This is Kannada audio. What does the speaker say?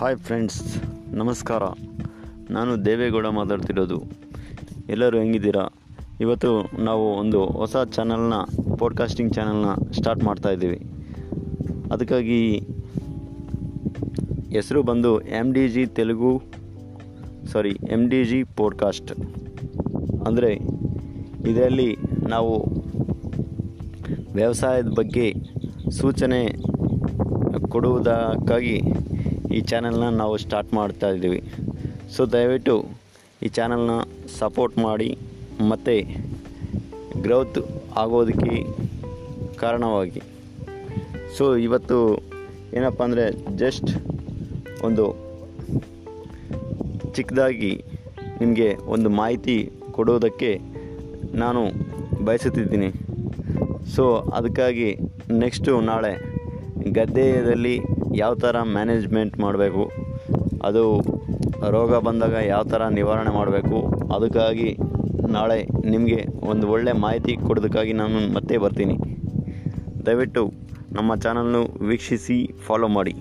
ಹಾಯ್ ಫ್ರೆಂಡ್ಸ್, ನಮಸ್ಕಾರ. ನಾನು ದೇವೇಗೌಡ ಮಾತಾಡ್ತಿರೋದು. ಎಲ್ಲರೂ ಹೆಂಗಿದ್ದೀರಾ? ಇವತ್ತು ನಾವು ಒಂದು ಹೊಸ ಚಾನಲ್ನ ಪಾಡ್ಕಾಸ್ಟಿಂಗ್ ಚಾನಲ್ನ ಸ್ಟಾರ್ಟ್ ಮಾಡ್ತಾಯಿದ್ದೀವಿ ಅದಕ್ಕಾಗಿ ಹೆಸರು ಬಂದು M D G Telugu sorry M D G podcast ಅಂದರೆ ಇದರಲ್ಲಿ ನಾವು ವ್ಯವಸಾಯದ ಬಗ್ಗೆ ಸೂಚನೆ ಕೊಡುವುದಕ್ಕಾಗಿ ಈ ಚಾನಲ್ನ ನಾವು ಸ್ಟಾರ್ಟ್ ಮಾಡ್ತಾ ಇದ್ದೀವಿ. ಸೊ ದಯವಿಟ್ಟು ಈ ಚಾನಲ್ನ ಸಪೋರ್ಟ್ ಮಾಡಿ, ಮತ್ತು ಗ್ರೋತ್ ಆಗೋದಕ್ಕೆ ಕಾರಣವಾಗಿ. ಸೊ ಇವತ್ತು ಏನಪ್ಪ ಅಂದರೆ ಜಸ್ಟ್ ಒಂದು ಚಿಕ್ಕದಾಗಿ ನಿಮಗೆ ಒಂದು ಮಾಹಿತಿ ಕೊಡೋದಕ್ಕೆ ನಾನು ಬಯಸುತ್ತಿದ್ದೀನಿ. ಸೊ ಅದಕ್ಕಾಗಿ ನೆಕ್ಸ್ಟು ನಾಳೆ ಗದ್ದೆಯಲ್ಲಿ ಯಾವ ಥರ ಮ್ಯಾನೇಜ್ಮೆಂಟ್ ಮಾಡಬೇಕು, ಅದು ರೋಗ ಬಂದಾಗ ಯಾವ ಥರ ನಿವಾರಣೆ ಮಾಡಬೇಕು, ಅದಕ್ಕಾಗಿ ನಾಳೆ ನಿಮಗೆ ಒಂದು ಒಳ್ಳೆಯ ಮಾಹಿತಿ ಕೊಡೋದಕ್ಕಾಗಿ ನಾನು ಮತ್ತೆ ಬರ್ತೀನಿ. ದಯವಿಟ್ಟು ನಮ್ಮ ಚಾನಲ್ನು ವೀಕ್ಷಿಸಿ ಫಾಲೋ ಮಾಡಿ.